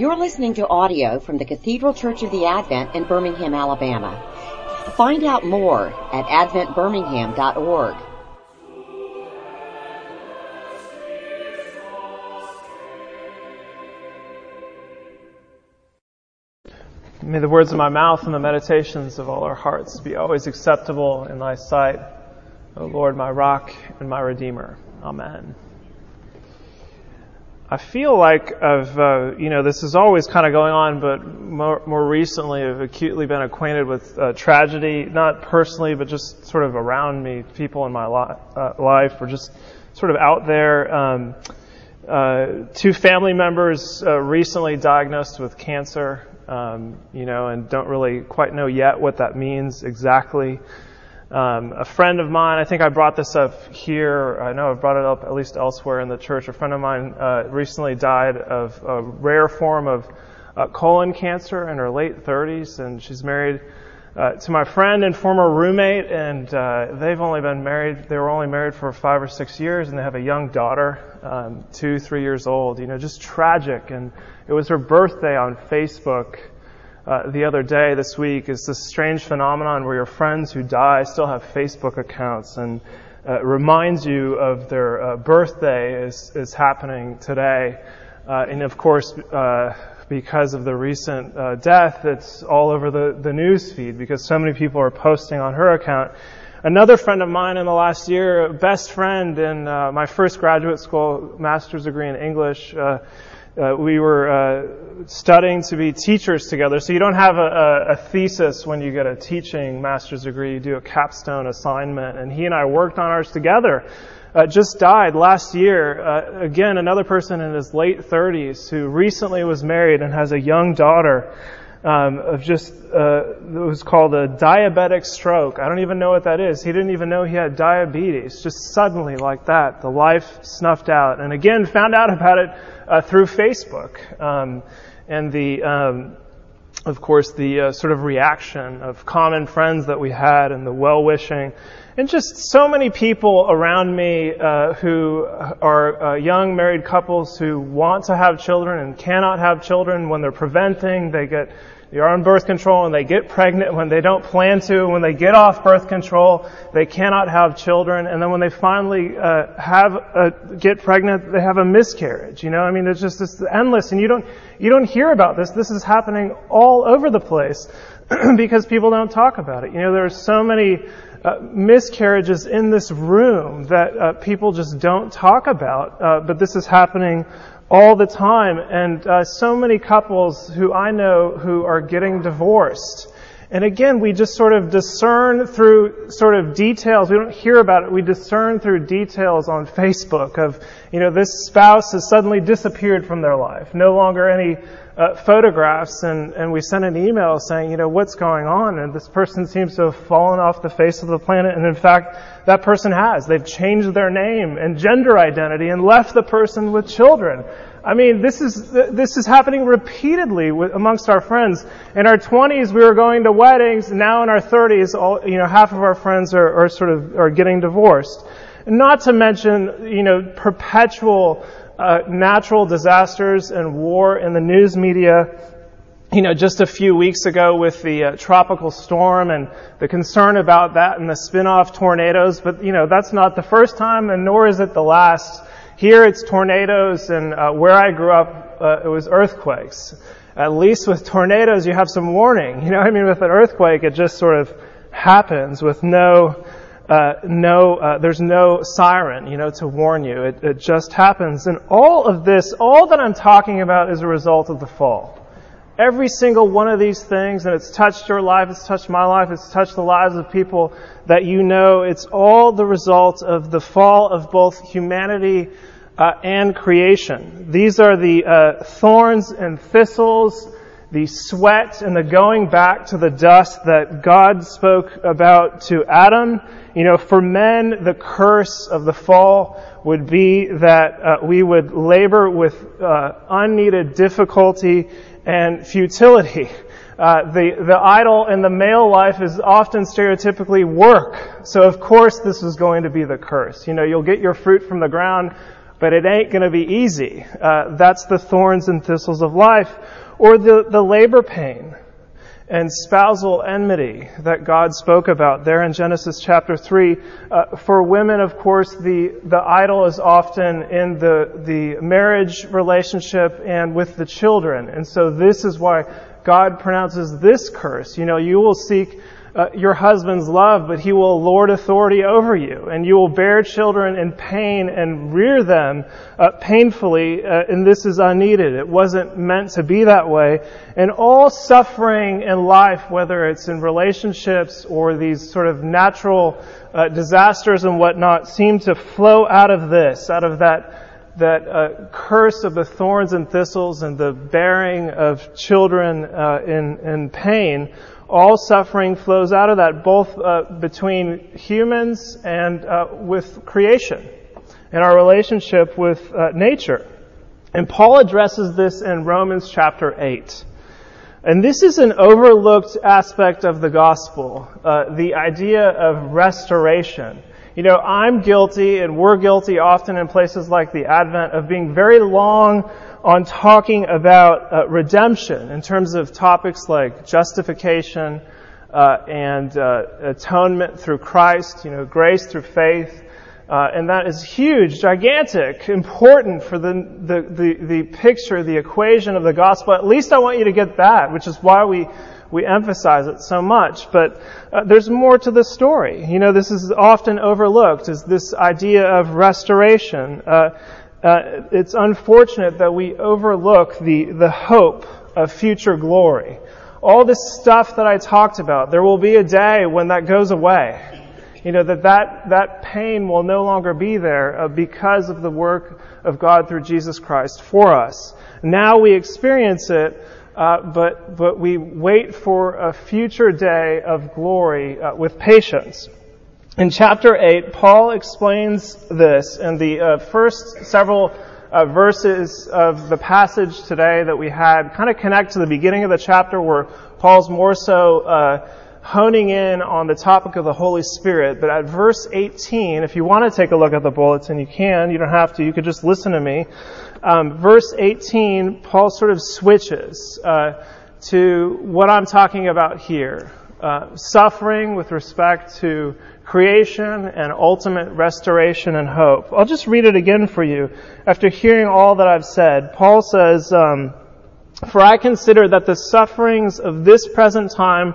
You're listening to audio from the Cathedral Church of the Advent in Birmingham, Alabama. Find out more at adventbirmingham.org. May the words of my mouth and the meditations of all our hearts be always acceptable in thy sight, O Lord, my rock and my redeemer. Amen. I feel like I've, uh, you know, this is always kind of going on, but more, more recently I've acutely been acquainted with uh, tragedy, not personally, but just sort of around me, people in my li- uh, life, or just sort of out there. Um, uh, two family members uh, recently diagnosed with cancer, um, you know, and don't really quite know yet what that means exactly. Um, a friend of mine, I think I brought this up here. I know I've brought it up at least elsewhere in the church. A friend of mine uh, recently died of a rare form of uh, colon cancer in her late 30s, and she's married uh, to my friend and former roommate. And uh, they've only been married; they were only married for five or six years, and they have a young daughter, um, two, three years old. You know, just tragic. And it was her birthday on Facebook uh, the other day this week is this strange phenomenon where your friends who die still have Facebook accounts and uh, reminds you of their uh, birthday is, is happening today. Uh, and of course, uh, because of the recent uh, death, it's all over the, the news feed because so many people are posting on her account. Another friend of mine in the last year, best friend in my first graduate school master's degree in English, uh, we were uh, studying to be teachers together. So you don't have a, a, thesis when you get a teaching master's degree. You do a capstone assignment. And he and I worked on ours together. Uh, just died last year. Uh, again, another person in his late 30s who recently was married and has a young daughter. Um, of just uh, it was called a diabetic stroke. I don't even know what that is. He didn't even know he had diabetes. Just suddenly, like that, the life snuffed out. And again, found out about it uh, through Facebook. Um, and the, um, of course, the uh, sort of reaction of common friends that we had and the well wishing. And just so many people around me uh, who are uh, young married couples who want to have children and cannot have children when they're preventing. They get you're on birth control and they get pregnant when they don't plan to. When they get off birth control, they cannot have children. And then when they finally uh, have a, get pregnant, they have a miscarriage. You know, I mean, it's just it's endless, and you don't you don't hear about this. This is happening all over the place because people don't talk about it. You know, there are so many. Uh, miscarriages in this room that uh, people just don't talk about, uh, but this is happening all the time. And uh, so many couples who I know who are getting divorced. And again, we just sort of discern through sort of details. We don't hear about it. We discern through details on Facebook of, you know, this spouse has suddenly disappeared from their life. No longer any uh, photographs. And, and we sent an email saying, you know, what's going on? And this person seems to have fallen off the face of the planet. And in fact, that person has. They've changed their name and gender identity and left the person with children. I mean, this is this is happening repeatedly with, amongst our friends. In our 20s, we were going to weddings. Now, in our 30s, all, you know, half of our friends are, are sort of are getting divorced. Not to mention, you know, perpetual uh, natural disasters and war in the news media. You know, just a few weeks ago with the uh, tropical storm and the concern about that and the spin-off tornadoes. But you know, that's not the first time, and nor is it the last. Here it's tornadoes, and uh, where I grew up, uh, it was earthquakes. At least with tornadoes, you have some warning. You know, I mean, with an earthquake, it just sort of happens with no, uh, no, uh, there's no siren, you know, to warn you. It, it just happens. And all of this, all that I'm talking about is a result of the fall. Every single one of these things, and it's touched your life, it's touched my life, it's touched the lives of people that you know, it's all the result of the fall of both humanity uh, and creation. These are the uh, thorns and thistles, the sweat and the going back to the dust that God spoke about to Adam. You know, for men, the curse of the fall would be that uh, we would labor with uh, unneeded difficulty and futility. Uh, the, the idol in the male life is often stereotypically work. So of course this is going to be the curse. You know, you'll get your fruit from the ground, but it ain't going to be easy. Uh, that's the thorns and thistles of life, or the, the labor pain and spousal enmity that God spoke about there in Genesis chapter 3. Uh, for women, of course, the, the idol is often in the, the marriage relationship and with the children. And so this is why God pronounces this curse. You know, you will seek uh, your husband's love, but he will lord authority over you, and you will bear children in pain and rear them uh, painfully, uh, and this is unneeded. It wasn't meant to be that way. And all suffering in life, whether it's in relationships or these sort of natural uh, disasters and whatnot, seem to flow out of this, out of that that uh, curse of the thorns and thistles and the bearing of children uh, in, in pain all suffering flows out of that, both uh, between humans and uh, with creation, and our relationship with uh, nature. And Paul addresses this in Romans chapter 8. And this is an overlooked aspect of the gospel, uh, the idea of restoration. You know, I'm guilty, and we're guilty often in places like the Advent of being very long on talking about uh, redemption in terms of topics like justification uh, and uh, atonement through Christ, you know, grace through faith. Uh, and that is huge, gigantic, important for the, the, the, the, picture, the equation of the gospel. At least I want you to get that, which is why we, we emphasize it so much. But uh, there's more to the story. You know, this is often overlooked, is this idea of restoration. Uh, uh, it's unfortunate that we overlook the, the hope of future glory. All this stuff that I talked about, there will be a day when that goes away. You know, that that, that pain will no longer be there uh, because of the work of God through Jesus Christ for us. Now we experience it, uh, but, but we wait for a future day of glory uh, with patience. In chapter 8, Paul explains this in the uh, first several uh, verses of the passage today that we had kind of connect to the beginning of the chapter where Paul's more so uh, honing in on the topic of the Holy Spirit. But at verse 18, if you want to take a look at the bulletin, you can. You don't have to. You could just listen to me. Um, verse 18, Paul sort of switches uh, to what I'm talking about here. Uh, suffering with respect to creation and ultimate restoration and hope. I'll just read it again for you. After hearing all that I've said, Paul says, um, For I consider that the sufferings of this present time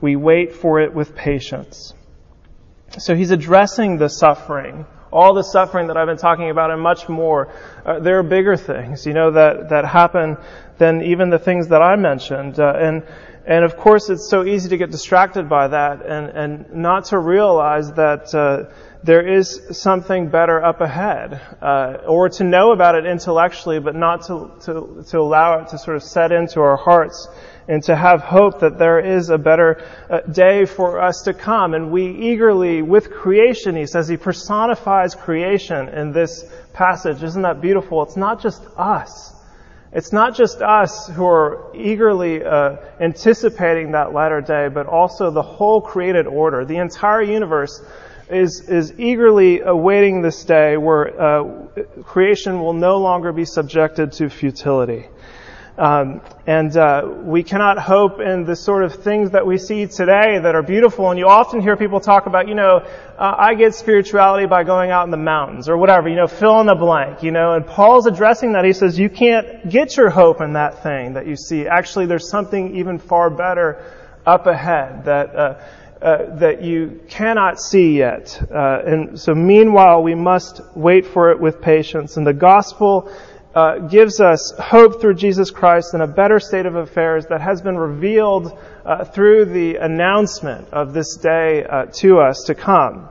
we wait for it with patience. So he's addressing the suffering, all the suffering that I've been talking about and much more. Uh, there are bigger things, you know, that, that happen than even the things that I mentioned. Uh, and, and of course it's so easy to get distracted by that and, and not to realize that, uh, there is something better up ahead, uh, or to know about it intellectually, but not to, to, to allow it to sort of set into our hearts and to have hope that there is a better uh, day for us to come. And we eagerly, with creation, he says, he personifies creation in this passage. Isn't that beautiful? It's not just us. It's not just us who are eagerly uh, anticipating that latter day, but also the whole created order. The entire universe is, is eagerly awaiting this day where uh, creation will no longer be subjected to futility. Um, and uh, we cannot hope in the sort of things that we see today that are beautiful. And you often hear people talk about, you know, uh, I get spirituality by going out in the mountains or whatever, you know, fill in the blank, you know. And Paul's addressing that. He says you can't get your hope in that thing that you see. Actually, there's something even far better up ahead that. Uh, uh, that you cannot see yet. Uh, and so meanwhile, we must wait for it with patience. And the gospel uh, gives us hope through Jesus Christ and a better state of affairs that has been revealed uh, through the announcement of this day uh, to us to come.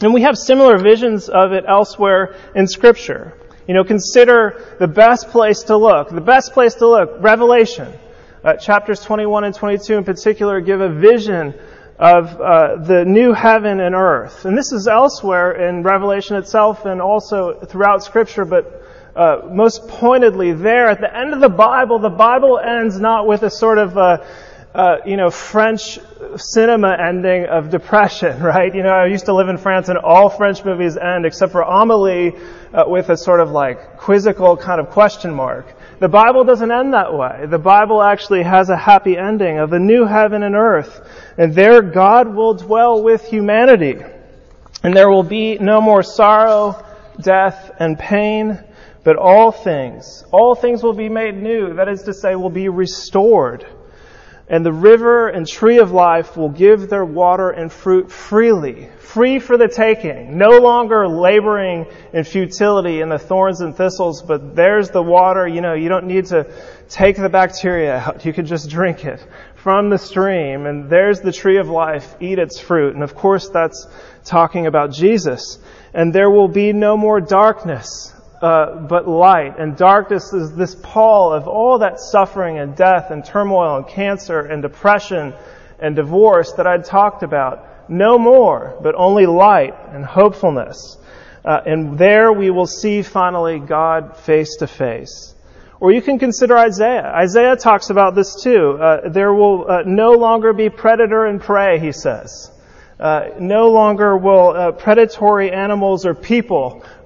And we have similar visions of it elsewhere in Scripture. You know, consider the best place to look. The best place to look, Revelation. Uh, chapters 21 and 22 in particular give a vision of uh, the new heaven and earth. And this is elsewhere in Revelation itself and also throughout Scripture, but uh, most pointedly there at the end of the Bible, the Bible ends not with a sort of uh, uh, you know French cinema ending of depression, right? You know, I used to live in France, and all French movies end except for Amelie uh, with a sort of like quizzical kind of question mark. The Bible doesn't end that way. The Bible actually has a happy ending of a new heaven and earth, and there God will dwell with humanity, and there will be no more sorrow, death, and pain but all things, all things will be made new. That is to say, will be restored. And the river and tree of life will give their water and fruit freely, free for the taking, no longer laboring in futility in the thorns and thistles, but there's the water, you know, you don't need to take the bacteria out. You can just drink it from the stream, and there's the tree of life, eat its fruit. And of course that's talking about Jesus. And there will be no more darkness uh, but light. And darkness is this pall of all that suffering and death and turmoil and cancer and depression and divorce that I'd talked about. No more, but only light and hopefulness. Uh, and there we will see finally God face to face. Or you can consider Isaiah. Isaiah talks about this too. Uh, there will uh, no longer be predator and prey, he says. Uh, no longer will uh, predatory animals or people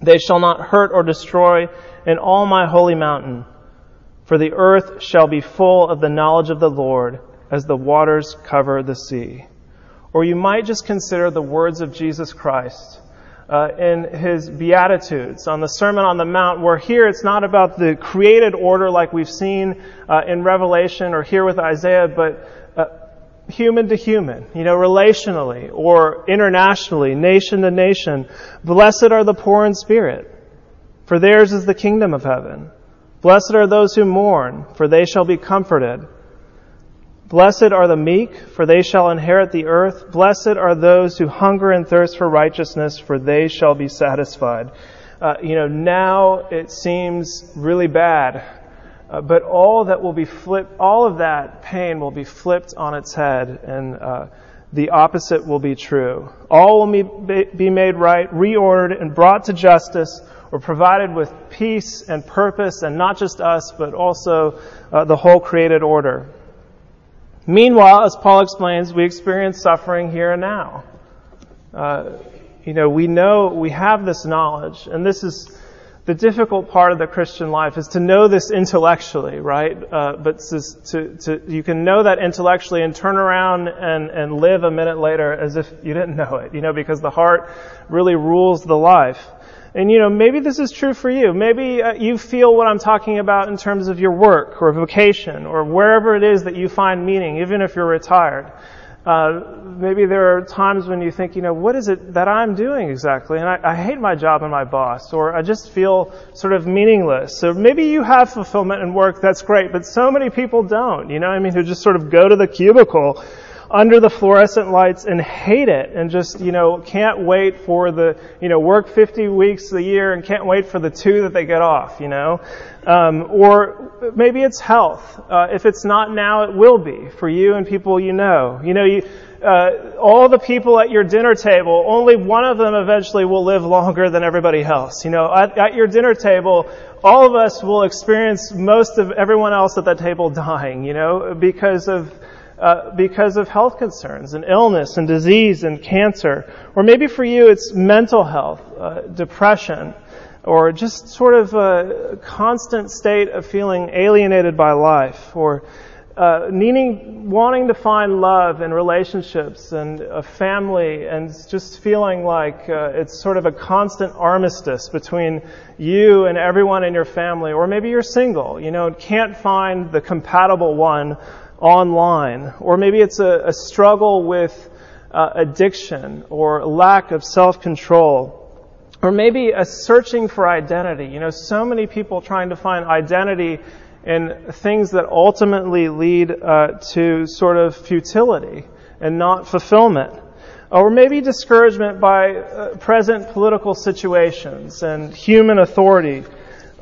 They shall not hurt or destroy in all my holy mountain, for the earth shall be full of the knowledge of the Lord as the waters cover the sea. Or you might just consider the words of Jesus Christ uh, in his Beatitudes on the Sermon on the Mount, where here it's not about the created order like we've seen uh, in Revelation or here with Isaiah, but human to human, you know, relationally or internationally, nation to nation. Blessed are the poor in spirit, for theirs is the kingdom of heaven. Blessed are those who mourn, for they shall be comforted. Blessed are the meek, for they shall inherit the earth. Blessed are those who hunger and thirst for righteousness, for they shall be satisfied. Uh, you know, now it seems really bad uh, but all that will be flipped, all of that pain will be flipped on its head, and uh, the opposite will be true. All will be, be made right, reordered, and brought to justice, or provided with peace and purpose, and not just us, but also uh, the whole created order. Meanwhile, as Paul explains, we experience suffering here and now. Uh, you know, we know, we have this knowledge, and this is the difficult part of the Christian life is to know this intellectually, right? Uh, but to, to, you can know that intellectually and turn around and, and live a minute later as if you didn't know it, you know, because the heart really rules the life. And you know, maybe this is true for you. Maybe uh, you feel what I'm talking about in terms of your work or vocation or wherever it is that you find meaning, even if you're retired. Uh, maybe there are times when you think, you know, what is it that I'm doing exactly? And I, I, hate my job and my boss, or I just feel sort of meaningless. So maybe you have fulfillment in work, that's great, but so many people don't, you know, I mean, who just sort of go to the cubicle under the fluorescent lights and hate it and just, you know, can't wait for the, you know, work 50 weeks a year and can't wait for the two that they get off, you know? Um, or maybe it's health. Uh, if it's not now, it will be for you and people you know. You know, you, uh, all the people at your dinner table, only one of them eventually will live longer than everybody else. You know, at, at your dinner table, all of us will experience most of everyone else at that table dying, you know, because of uh, because of health concerns and illness and disease and cancer. Or maybe for you it's mental health, uh, depression, or just sort of a constant state of feeling alienated by life, or uh, needing, wanting to find love in relationships and a family, and just feeling like uh, it's sort of a constant armistice between you and everyone in your family, or maybe you're single, you know, can't find the compatible one online, or maybe it's a, a struggle with uh, addiction or lack of self-control. Or maybe a searching for identity. You know, so many people trying to find identity and things that ultimately lead uh, to sort of futility and not fulfillment. Or maybe discouragement by uh, present political situations and human authority.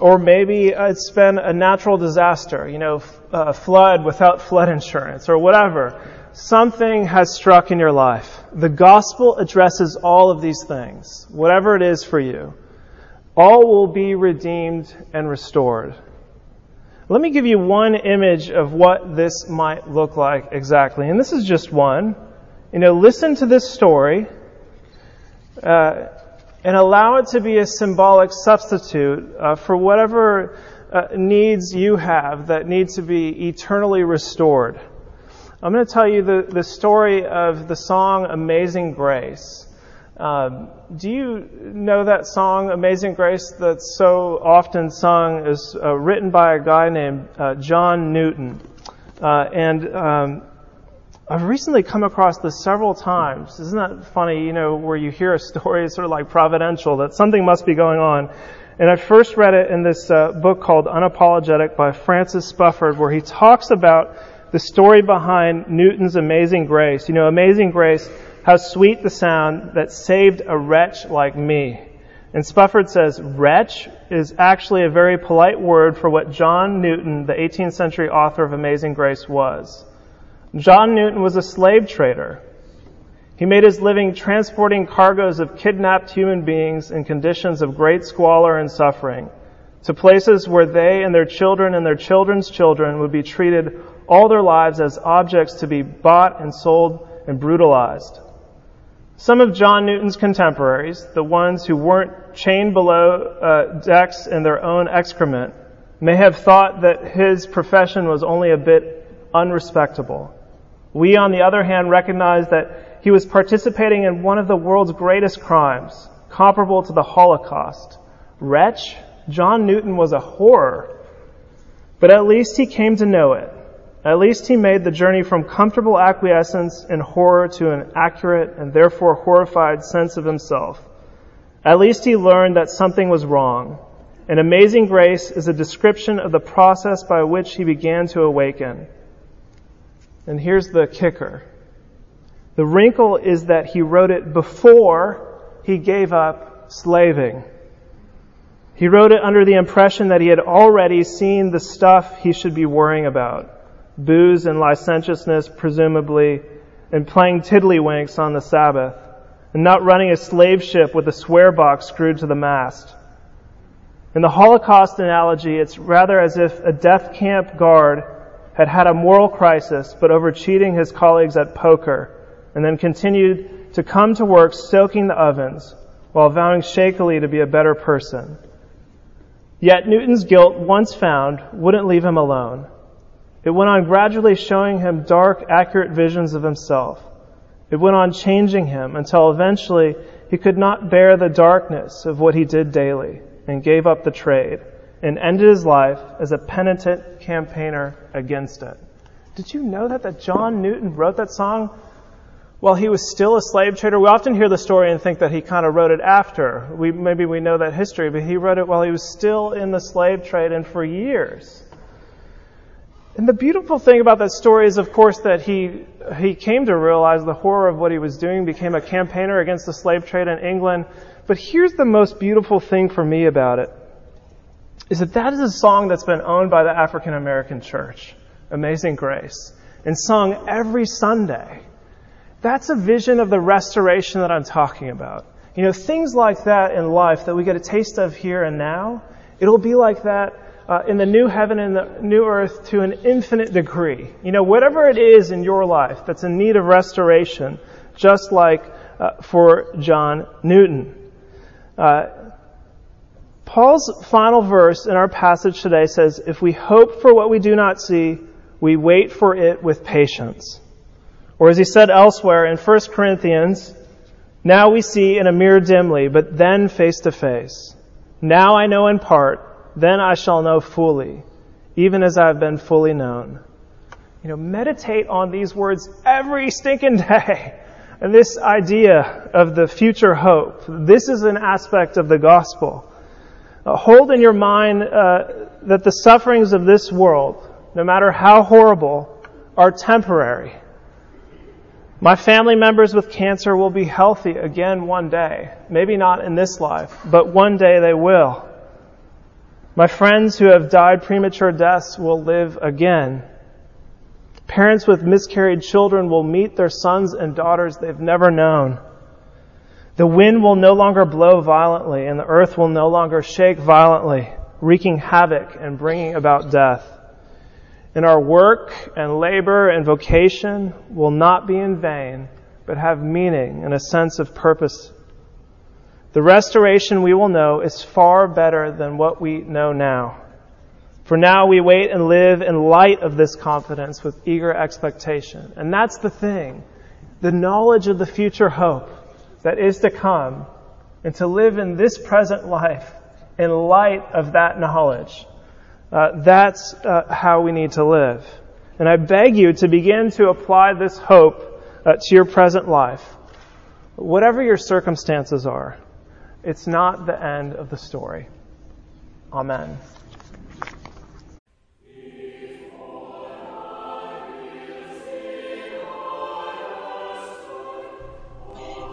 Or maybe it's been a natural disaster, you know, a flood without flood insurance or whatever. Something has struck in your life. The gospel addresses all of these things, whatever it is for you. All will be redeemed and restored. Let me give you one image of what this might look like exactly. And this is just one. You know, listen to this story uh, and allow it to be a symbolic substitute uh, for whatever uh, needs you have that need to be eternally restored. I'm going to tell you the, the story of the song Amazing Grace. Um, do you know that song, Amazing Grace, that's so often sung? is uh, written by a guy named uh, John Newton. Uh, and um, I've recently come across this several times. Isn't that funny, you know, where you hear a story, it's sort of like providential, that something must be going on. And I first read it in this uh, book called Unapologetic by Francis Spufford, where he talks about the story behind Newton's Amazing Grace. You know, Amazing Grace how sweet the sound that saved a wretch like me. And Spufford says, wretch is actually a very polite word for what John Newton, the 18th century author of Amazing Grace, was. John Newton was a slave trader. He made his living transporting cargoes of kidnapped human beings in conditions of great squalor and suffering to places where they and their children and their children's children would be treated all their lives as objects to be bought and sold and brutalized. Some of John Newton's contemporaries, the ones who weren't chained below uh, decks in their own excrement, may have thought that his profession was only a bit unrespectable. We, on the other hand, recognize that he was participating in one of the world's greatest crimes, comparable to the Holocaust. Wretch, John Newton was a horror, but at least he came to know it. At least he made the journey from comfortable acquiescence in horror to an accurate and therefore horrified sense of himself. At least he learned that something was wrong. An amazing grace is a description of the process by which he began to awaken. And here's the kicker. The wrinkle is that he wrote it before he gave up slaving. He wrote it under the impression that he had already seen the stuff he should be worrying about booze and licentiousness, presumably, and playing tiddlywinks on the Sabbath, and not running a slave ship with a swear box screwed to the mast. In the Holocaust analogy, it's rather as if a death camp guard had had a moral crisis, but over cheating his colleagues at poker, and then continued to come to work stoking the ovens while vowing shakily to be a better person. Yet Newton's guilt, once found, wouldn't leave him alone. It went on gradually showing him dark, accurate visions of himself. It went on changing him until eventually he could not bear the darkness of what he did daily and gave up the trade and ended his life as a penitent campaigner against it. Did you know that, that John Newton wrote that song while he was still a slave trader? We often hear the story and think that he kind of wrote it after. We, maybe we know that history, but he wrote it while he was still in the slave trade and for years. And the beautiful thing about that story is, of course, that he, he came to realize the horror of what he was doing, became a campaigner against the slave trade in England. But here's the most beautiful thing for me about it, is that that is a song that's been owned by the African American church, Amazing Grace, and sung every Sunday. That's a vision of the restoration that I'm talking about. You know, things like that in life that we get a taste of here and now, it'll be like that uh, in the new heaven and the new earth to an infinite degree. You know, whatever it is in your life that's in need of restoration, just like uh, for John Newton. Uh, Paul's final verse in our passage today says, If we hope for what we do not see, we wait for it with patience. Or as he said elsewhere in 1 Corinthians, now we see in a mirror dimly, but then face to face. Now I know in part, then I shall know fully, even as I have been fully known. You know, meditate on these words every stinking day. And this idea of the future hope, this is an aspect of the gospel. Uh, hold in your mind uh, that the sufferings of this world, no matter how horrible, are temporary. My family members with cancer will be healthy again one day. Maybe not in this life, but one day they will. My friends who have died premature deaths will live again. Parents with miscarried children will meet their sons and daughters they've never known. The wind will no longer blow violently and the earth will no longer shake violently, wreaking havoc and bringing about death. And our work and labor and vocation will not be in vain, but have meaning and a sense of purpose the restoration we will know is far better than what we know now. For now we wait and live in light of this confidence with eager expectation. And that's the thing. The knowledge of the future hope that is to come and to live in this present life in light of that knowledge. Uh, that's uh, how we need to live. And I beg you to begin to apply this hope uh, to your present life. Whatever your circumstances are, it's not the end of the story. Amen.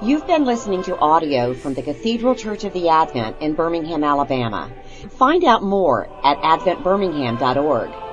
You've been listening to audio from the Cathedral Church of the Advent in Birmingham, Alabama. Find out more at adventbirmingham.org.